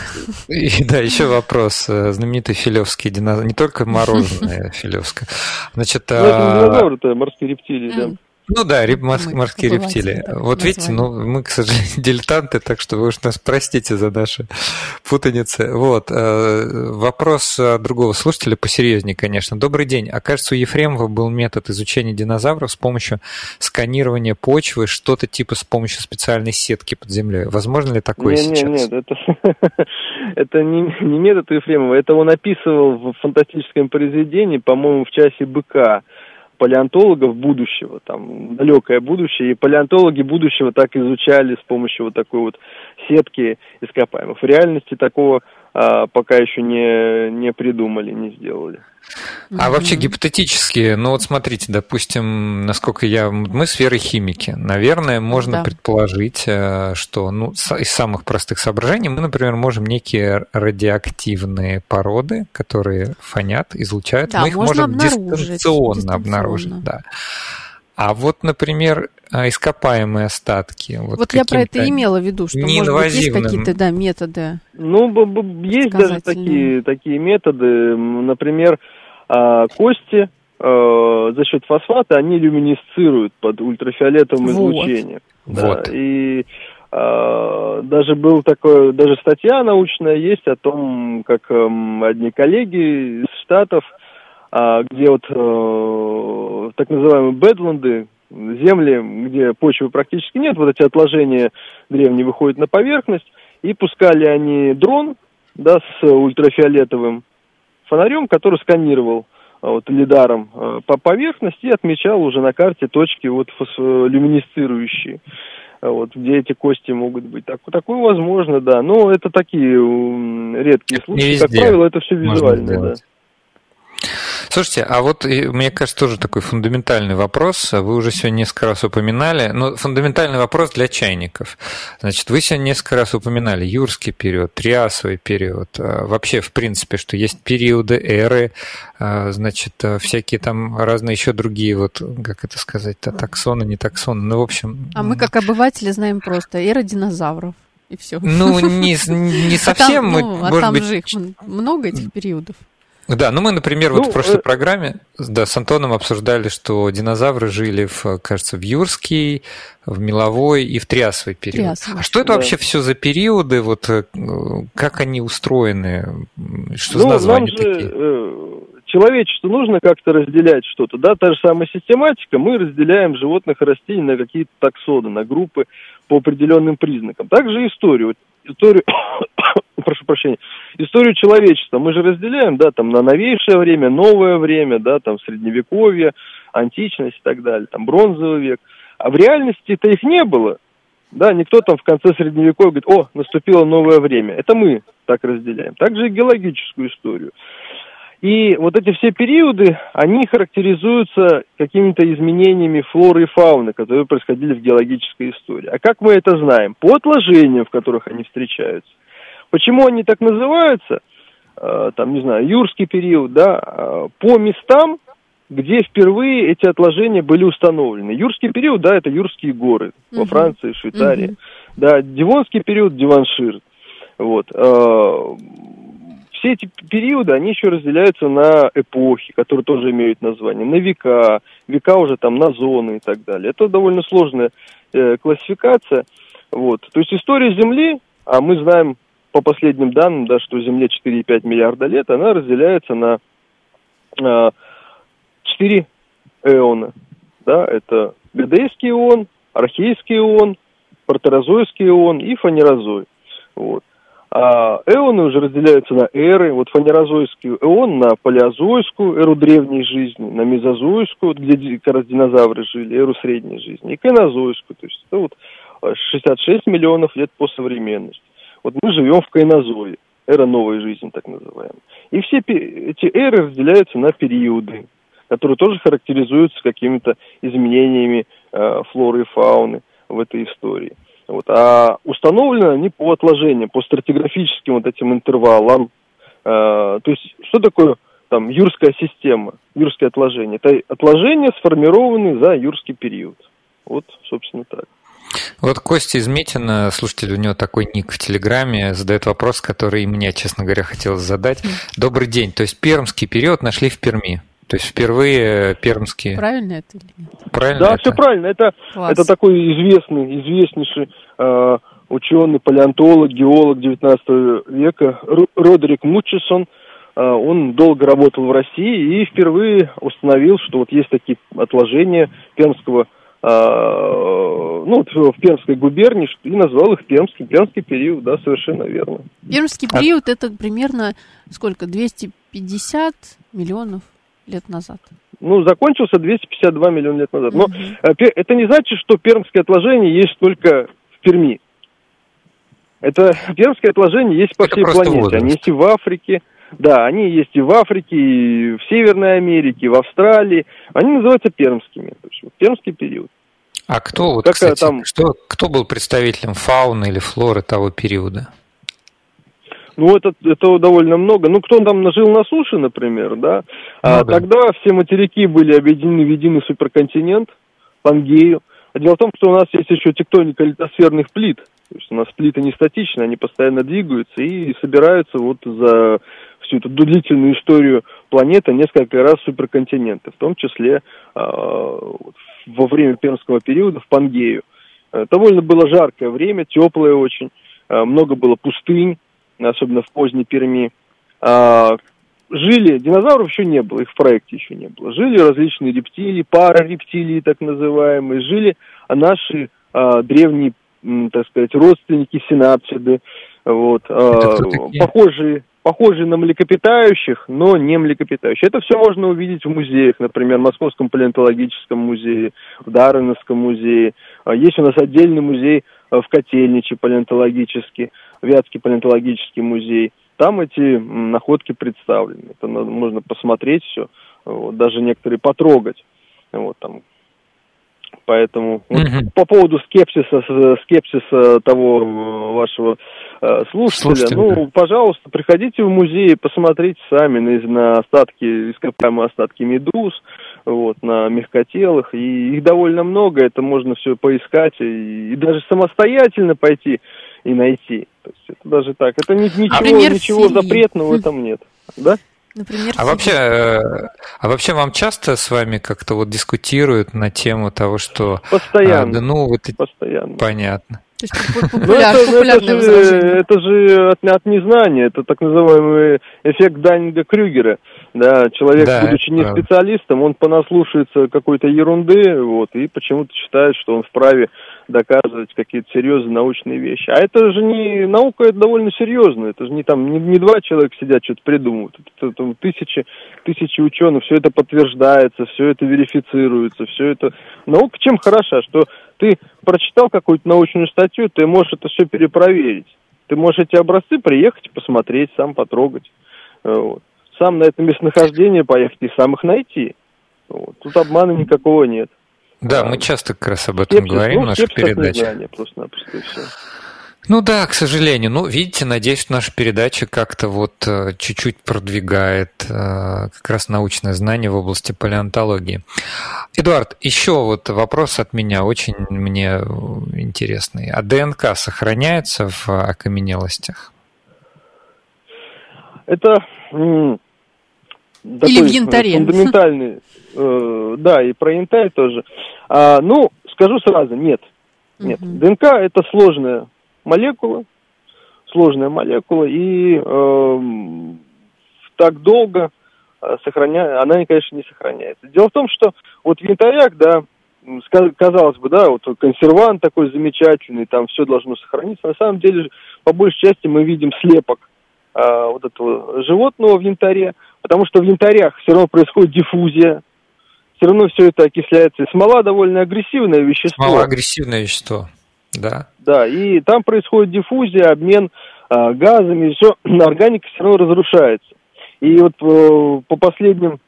И, да, еще вопрос. Э, знаменитый филевский динозавр. Не только мороженое филевское. Значит, ну, это а... динозавр, это морские рептилии, да. Ну да, риб, морс, морские рептилии. Вот видите, ну мы, к сожалению, *laughs* дилетанты, так что вы уж нас простите за наши *laughs* путаницы. Вот. Э, вопрос другого слушателя посерьезнее, конечно. Добрый день. Окажется, у Ефремова был метод изучения динозавров с помощью сканирования почвы, что-то типа с помощью специальной сетки под землей. Возможно ли такое нет, сейчас? Нет, нет, это, *laughs* это не, не метод Ефремова. Это он описывал в фантастическом произведении, по-моему, в часе быка палеонтологов будущего, там, далекое будущее, и палеонтологи будущего так изучали с помощью вот такой вот сетки ископаемых. В реальности такого пока еще не, не придумали, не сделали. А вообще гипотетически, ну вот смотрите, допустим, насколько я, мы сферы химики, наверное, можно да. предположить, э, что ну, из самых простых соображений мы, например, можем некие радиоактивные породы, которые фонят, излучают, да, мы их можем дистанционно, дистанционно обнаружить. Да. А вот, например, а, ископаемые остатки. Вот, вот я про это имела в виду, что, может быть, есть какие-то да, методы. Ну, есть даже такие, такие методы. Например, а, кости а, за счет фосфата, они люминесцируют под ультрафиолетовым вот. излучением. Да, вот. И даже был такой, даже статья научная есть о том, как эм, одни коллеги из Штатов, где вот э, так называемые бэдланды, земли, где почвы практически нет, вот эти отложения древние выходят на поверхность, и пускали они дрон, да, с ультрафиолетовым фонарем, который сканировал а, вот лидаром а, по поверхности и отмечал уже на карте точки вот люминесцирующие а, вот, где эти кости могут быть. Так, такое возможно, да. Но это такие редкие случаи. Как правило, это все визуально, да. Слушайте, а вот мне кажется тоже такой фундаментальный вопрос. Вы уже сегодня несколько раз упоминали, но фундаментальный вопрос для чайников. Значит, вы сегодня несколько раз упоминали юрский период, триасовый период, а, вообще в принципе, что есть периоды, эры, а, значит, а, всякие там разные еще другие, вот как это сказать-то, таксоны, не таксоны, ну в общем. А мы как обыватели знаем просто эра динозавров и все. Ну, не, не совсем. А там, ну, а там быть... же их много этих периодов. Да, ну мы, например, ну, вот в прошлой э... программе да, с Антоном обсуждали, что динозавры жили, в, кажется, в юрский, в меловой и в триасовый период. Трясовый. А что это да. вообще все за периоды? Вот э, как они устроены? Что ну, за названия нам же, такие? Э, человечеству нужно как-то разделять что-то, да, та же самая систематика, мы разделяем животных и растений на какие-то таксоны, на группы по определенным признакам. Также историю. Историю, *coughs* прошу прощения, историю человечества мы же разделяем, да, там на новейшее время, новое время, да, там средневековье, античность и так далее, там бронзовый век. А в реальности-то их не было. Да, никто там в конце средневековья говорит, о, наступило новое время. Это мы так разделяем. Также и геологическую историю. И вот эти все периоды, они характеризуются какими-то изменениями флоры и фауны, которые происходили в геологической истории. А как мы это знаем? По отложениям, в которых они встречаются. Почему они так называются? Э, там, не знаю, юрский период, да, э, по местам, где впервые эти отложения были установлены. Юрский период, да, это Юрские горы угу. во Франции, Швейцарии. Угу. Да, Дивонский период, Диваншир. Вот. Все эти периоды, они еще разделяются на эпохи, которые тоже имеют название, на века, века уже там на зоны и так далее. Это довольно сложная э, классификация. Вот. То есть история Земли, а мы знаем по последним данным, да, что Земле 4,5 миллиарда лет, она разделяется на э, 4 эона. Да, это Гадейский ион, Архейский ион, Протерозойский ион и Фанерозой. Вот. А эоны уже разделяются на эры. Вот фанерозойский эон на палеозойскую, эру древней жизни, на мезозойскую, где как раз динозавры жили, эру средней жизни, и кайнозойскую. То есть это вот 66 а, миллионов лет по современности. Вот мы живем в кайнозое, эра новой жизни, так называемая. И все эти эры разделяются на периоды, которые тоже характеризуются какими-то изменениями э, флоры и фауны в этой истории. Вот. А установлены они по отложениям, по стратиграфическим вот этим интервалам. Э, то есть, что такое там юрская система, юрское отложение? Это отложения, сформированные за юрский период. Вот, собственно, так. Вот Костя из Метина, слушатель, у него такой ник в Телеграме, задает вопрос, который и мне, честно говоря, хотелось задать. Добрый день. То есть пермский период нашли в Перми? То есть впервые пермские. Правильно это или нет? Правильно да, это? все правильно. Это, это такой известный, известнейший э, ученый, палеонтолог, геолог 19 века Родерик Мутчесон. Э, он долго работал в России и впервые установил, что вот есть такие отложения пермского э, ну, в Пермской губернии, и назвал их Пермский, Пермский период, да, совершенно верно. Пермский а период это примерно сколько, 250 миллионов лет назад? Ну, закончился 252 миллиона лет назад. Но угу. это не значит, что пермское отложение есть только в Перми. Это пермское отложение есть по это всей планете. Возраст. Они есть и в Африке. Да, они есть и в Африке, и в Северной Америке, и в Австралии. Они называются пермскими. То есть, пермский период. А кто, вот, кстати, там... что, кто был представителем фауны или флоры того периода? Ну, это, это довольно много. Ну, кто там жил на суше, например, да, а ну, а, да. тогда все материки были объединены в единый суперконтинент, Пангею. А дело в том, что у нас есть еще тектоника литосферных плит. То есть у нас плиты не статичны, они постоянно двигаются и собираются вот за всю эту длительную историю планеты несколько раз суперконтиненты, в том числе э, во время пермского периода в Пангею. Э, довольно было жаркое время, теплое очень, э, много было пустынь, особенно в поздней Перми, а, жили, динозавров еще не было, их в проекте еще не было. Жили различные рептилии, пара рептилий так называемые, жили а, а, древние, так сказать, родственники синапсиды, вот, а, похожие, похожие на млекопитающих, но не млекопитающие. Это все можно увидеть в музеях, например, в Московском палеонтологическом музее, в Дарвиновском музее. Есть у нас отдельный музей в Котельниче палеонтологический. Вятский палеонтологический музей. Там эти находки представлены. Это можно посмотреть все, вот, даже некоторые потрогать. Вот, там. Поэтому вот, по поводу скепсиса, скепсиса того э, вашего э, слушателя, Слушайте, ну, да. пожалуйста, приходите в музей, посмотрите сами на, на остатки, ископаемые остатки медуз, вот, на мягкотелых, и их довольно много, это можно все поискать, и, и даже самостоятельно пойти и найти. То есть это даже так. Это ничего, ничего запретного в этом нет. Да? Например, а вообще, э, а вообще вам часто с вами как-то вот дискутируют на тему того, что... Постоянно. А, да ну, вот Постоянно. Понятно. То есть популяр, ну, это, это, же, это же от, от незнания, это так называемый эффект Данинга Крюгера. Да, человек, да, будучи не специалистом, он понаслушается какой-то ерунды, вот, и почему-то считает, что он вправе доказывать какие-то серьезные научные вещи. А это же не наука, это довольно серьезно. Это же не там не, не два человека сидят что-то придумывают. Это, это, это тысячи тысячи ученых, все это подтверждается, все это верифицируется, все это наука чем хороша, что ты прочитал какую-то научную статью, ты можешь это все перепроверить. Ты можешь эти образцы приехать, посмотреть, сам потрогать. Вот. Сам на это местонахождение поехать и сам их найти. Вот. Тут обмана никакого нет. Да, мы часто как раз об этом скепсис, говорим ну, в наших передачах. Просто-напросто все. Ну да, к сожалению. Ну, видите, надеюсь, наша передача как-то вот э, чуть-чуть продвигает э, как раз научное знание в области палеонтологии. Эдуард, еще вот вопрос от меня, очень мне интересный. А ДНК сохраняется в окаменелостях? Это или в янтаре. фундаментальный, э, да, и про янтарь тоже. А, ну, скажу сразу, нет. Нет. Угу. ДНК это сложная молекула, сложная молекула, и э, так долго э, сохраня... она, конечно, не сохраняется. Дело в том, что вот в янтарях, да, казалось бы, да, вот консервант такой замечательный, там все должно сохраниться. На самом деле, по большей части мы видим слепок э, вот этого животного в янтаре, потому что в янтарях все равно происходит диффузия, все равно все это окисляется. И смола довольно агрессивное вещество. Смола агрессивное вещество. Да. Да, и там происходит диффузия, обмен э, газами, все, *clears throat* органика все равно разрушается. И вот э, по последним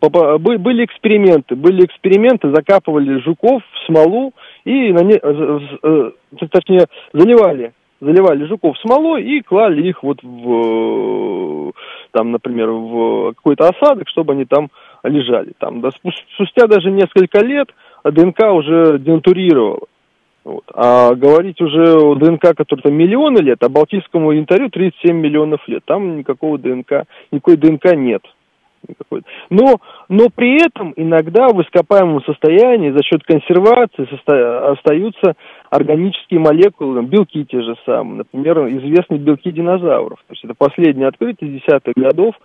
по, по, были эксперименты, были эксперименты, закапывали жуков в смолу и на не, э, э, точнее заливали заливали жуков смолой и клали их вот в, там, например, в какой-то осадок, чтобы они там лежали. Там, да, спустя даже несколько лет ДНК уже денатурировала. Вот. А говорить уже о ДНК, который там миллионы лет, а Балтийскому янтарю 37 миллионов лет. Там никакого ДНК, никакой ДНК нет. Никакой. Но, но при этом иногда в ископаемом состоянии за счет консервации остаются органические молекулы, белки те же самые. Например, известные белки динозавров. То есть это последнее открытие десятых годов.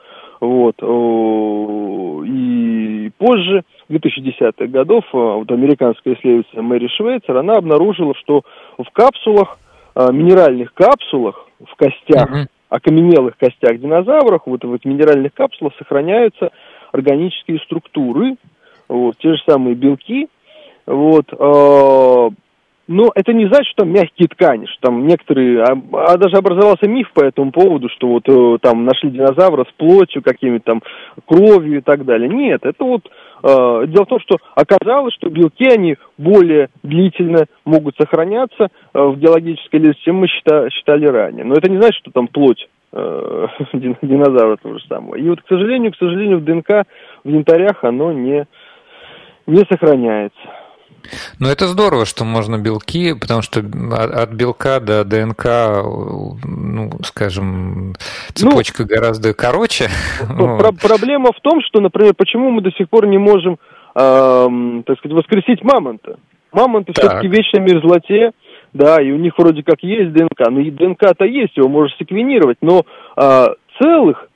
Вот. И позже 2010-х годов э, вот американская исследовательница Мэри Швейцер, она обнаружила, что в капсулах, э, минеральных капсулах, в костях, mm-hmm. окаменелых костях динозавров, вот в этих минеральных капсулах сохраняются органические структуры, вот, те же самые белки, вот, но это не значит, что там мягкие ткани, что там некоторые, а, а даже образовался миф по этому поводу, что вот э, там нашли динозавра с плотью, какими-то там кровью и так далее. Нет, это вот э, дело в том, что оказалось, что белки они более длительно могут сохраняться э, в геологической лесе, чем мы считали, считали ранее. Но это не значит, что там плоть э, *laughs* динозавра того же самого. И вот, к сожалению, к сожалению, в ДНК в янтарях оно не не сохраняется. Ну, это здорово, что можно белки, потому что от белка до ДНК, ну, скажем, цепочка ну, гораздо короче. *laughs* Про- проблема в том, что, например, почему мы до сих пор не можем, э, так сказать, воскресить мамонта. Мамонты все-таки в вечной мерзлоте, да, и у них вроде как есть ДНК. Ну, и ДНК-то есть, его можно секвенировать, но э, целых,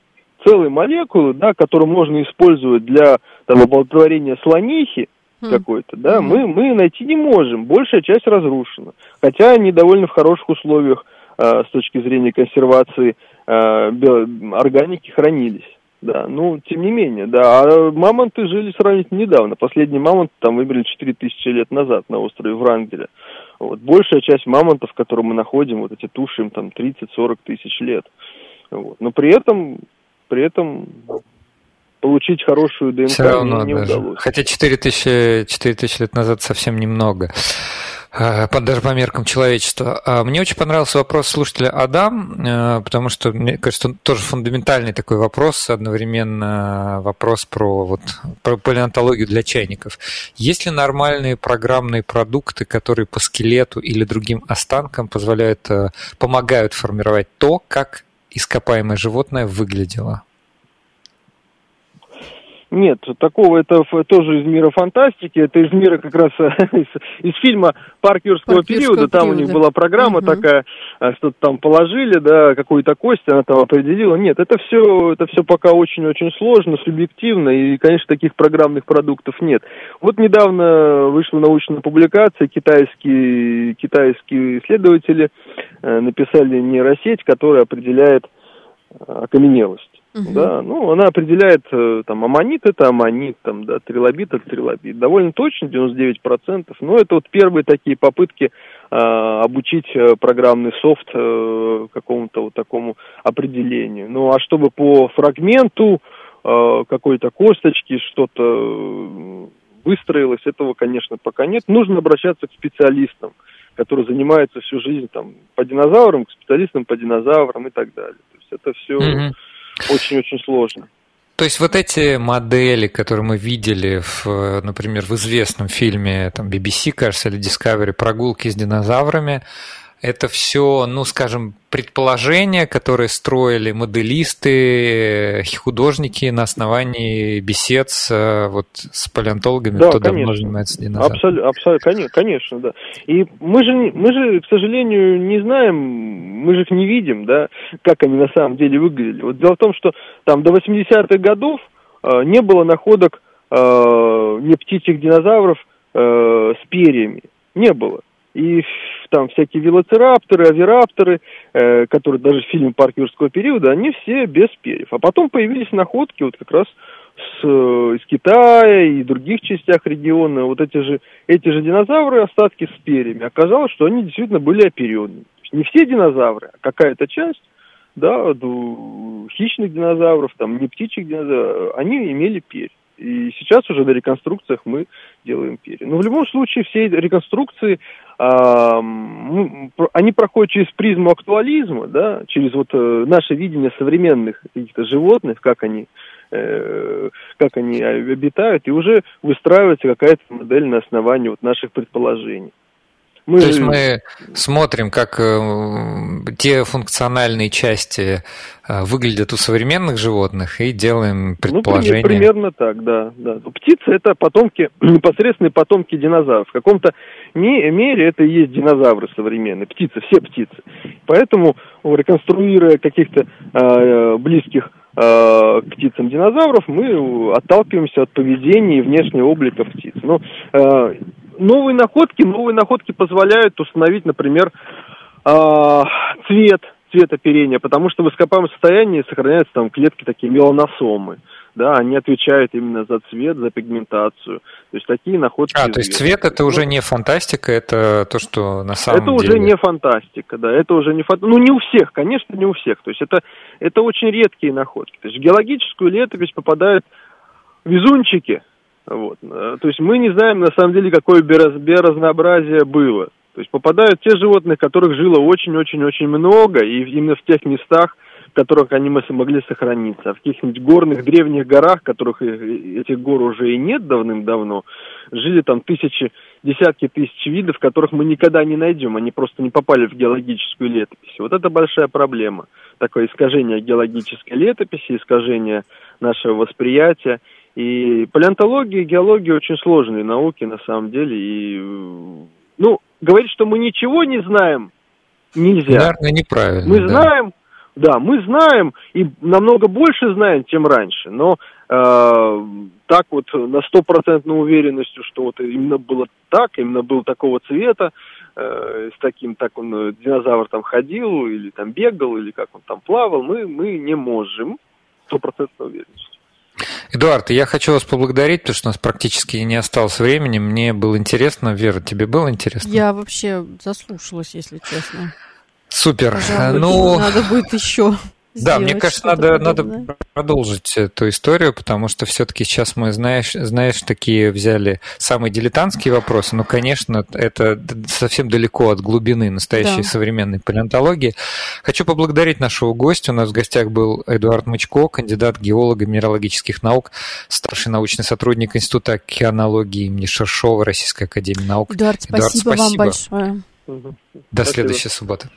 целые молекулы, да, которые можно использовать для там, оплодотворения слонихи, mm. какой-то, да, мы, мы найти не можем, большая часть разрушена. Хотя они довольно в хороших условиях э, с точки зрения консервации э, органики хранились. Да, ну, тем не менее, да. А мамонты жили сравнительно недавно. Последний мамонт там выбрали 4000 лет назад на острове Врангеля. Вот. Большая часть мамонтов, которые мы находим, вот эти туши, им там 30-40 тысяч лет. Вот. Но при этом, при этом получить хорошую ДНК Все равно, не, не удалось. Хотя 4000, 4000 лет назад совсем немного а, даже по меркам человечества. А, мне очень понравился вопрос слушателя Адам, а, потому что, мне кажется, он тоже фундаментальный такой вопрос, одновременно вопрос про, вот, про палеонтологию для чайников. Есть ли нормальные программные продукты, которые по скелету или другим останкам позволяют, помогают формировать то, как ископаемое животное выглядело? Нет, такого это тоже из мира фантастики, это из мира как раз *laughs* из, из фильма «Парк юрского Парк периода», там периода. у них была программа угу. такая, а, что-то там положили, да, какую-то кость она там определила. Нет, это все, это все пока очень-очень сложно, субъективно, и, конечно, таких программных продуктов нет. Вот недавно вышла научная публикация, китайские, китайские исследователи э, написали нейросеть, которая определяет э, окаменелость. Угу. Да, ну, она определяет, э, там, аммонит это аммонит, там, да, трилобит это трилобит. Довольно точно, 99%. Но это вот первые такие попытки э, обучить программный софт э, какому-то вот такому определению. Ну, а чтобы по фрагменту э, какой-то косточки что-то э, выстроилось, этого, конечно, пока нет. Нужно обращаться к специалистам, которые занимаются всю жизнь там, по динозаврам, к специалистам по динозаврам и так далее. То есть это все... Угу очень-очень сложно. То есть вот эти модели, которые мы видели, в, например, в известном фильме там, BBC, кажется, или Discovery «Прогулки с динозаврами», это все, ну, скажем, предположения, которые строили моделисты, художники на основании бесед с, э, вот, с палеонтологами, да, кто конечно. давно занимается динозаврами. Абсолютно, абсолютно, конечно, да. И мы же, мы же, к сожалению, не знаем, мы же их не видим, да, как они на самом деле выглядели. Вот дело в том, что там до 80-х годов э, не было находок э, не птичьих динозавров э, с перьями. Не было. И там всякие велоцирапторы, авирапторы, э, которые даже в фильме «Парк юрского периода», они все без перьев. А потом появились находки вот как раз с, из Китая и других частях региона. Вот эти же, эти же динозавры, остатки с перьями. Оказалось, что они действительно были оперенными. Не все динозавры, а какая-то часть, да, хищных динозавров, там, не птичьих динозавров, они имели перья. И сейчас уже на реконструкциях мы делаем перья. Но в любом случае все реконструкции, а, они проходят через призму актуализма, да, через вот э, наше видение современных каких-то животных, как они, э, как они обитают, и уже выстраивается какая-то модель на основании вот наших предположений. Мы... То есть мы смотрим, как э, те функциональные части э, выглядят у современных животных и делаем ну, предположение. Ну, примерно так, да, да. Птицы это потомки, *clears throat* непосредственные потомки динозавров. В каком-то мере это и есть динозавры современные, птицы, все птицы. Поэтому, реконструируя каких-то э, близких к птицам динозавров, мы отталкиваемся от поведения и внешнего облика птиц. Но э, новые находки, новые находки позволяют установить, например, э, цвет, цвет оперения, потому что в ископаемом состоянии сохраняются там клетки такие меланосомы. Да, они отвечают именно за цвет, за пигментацию. То есть такие находки. А, то есть цвет это уже не фантастика, это то, что на самом это деле. Это уже не фантастика, да, это уже не фантастика. Ну, не у всех, конечно, не у всех. То есть это, это очень редкие находки. То есть в геологическую летопись попадают везунчики, вот. Э, то есть мы не знаем на самом деле, какое биоразнообразие было. То есть попадают те животные, которых жило очень-очень-очень много, и именно в тех местах, в которых они могли сохраниться. А в каких-нибудь горных древних горах, которых этих гор уже и нет давным-давно, жили там тысячи, десятки тысяч видов, которых мы никогда не найдем. Они просто не попали в геологическую летопись. Вот это большая проблема. Такое искажение геологической летописи, искажение нашего восприятия. И палеонтология и геология очень сложные науки на самом деле. И, ну, говорить, что мы ничего не знаем, нельзя. Наверное, неправильно. Мы да. знаем, да, мы знаем и намного больше знаем, чем раньше, но э, так вот на стопроцентной уверенностью, что вот именно было так, именно был такого цвета, э, с таким, так он, э, динозавр там ходил, или там бегал, или как он там плавал, мы, мы не можем стопроцентной уверенностью. Эдуард, я хочу вас поблагодарить, потому что у нас практически не осталось времени. Мне было интересно. Вера, тебе было интересно? Я вообще заслушалась, если честно. Супер. Пожалуй, ну, надо будет еще. Да, мне кажется, надо, надо продолжить эту историю, потому что все-таки сейчас мы, знаешь, знаешь, такие взяли самые дилетантские вопросы, но, конечно, это совсем далеко от глубины настоящей да. современной палеонтологии. Хочу поблагодарить нашего гостя. У нас в гостях был Эдуард Мычко, кандидат геолога минералогических наук, старший научный сотрудник Института океанологии имени Шершова Российской Академии Наук. Эдуард, спасибо, Эдуард, спасибо. вам большое. До Спасибо. следующей субботы.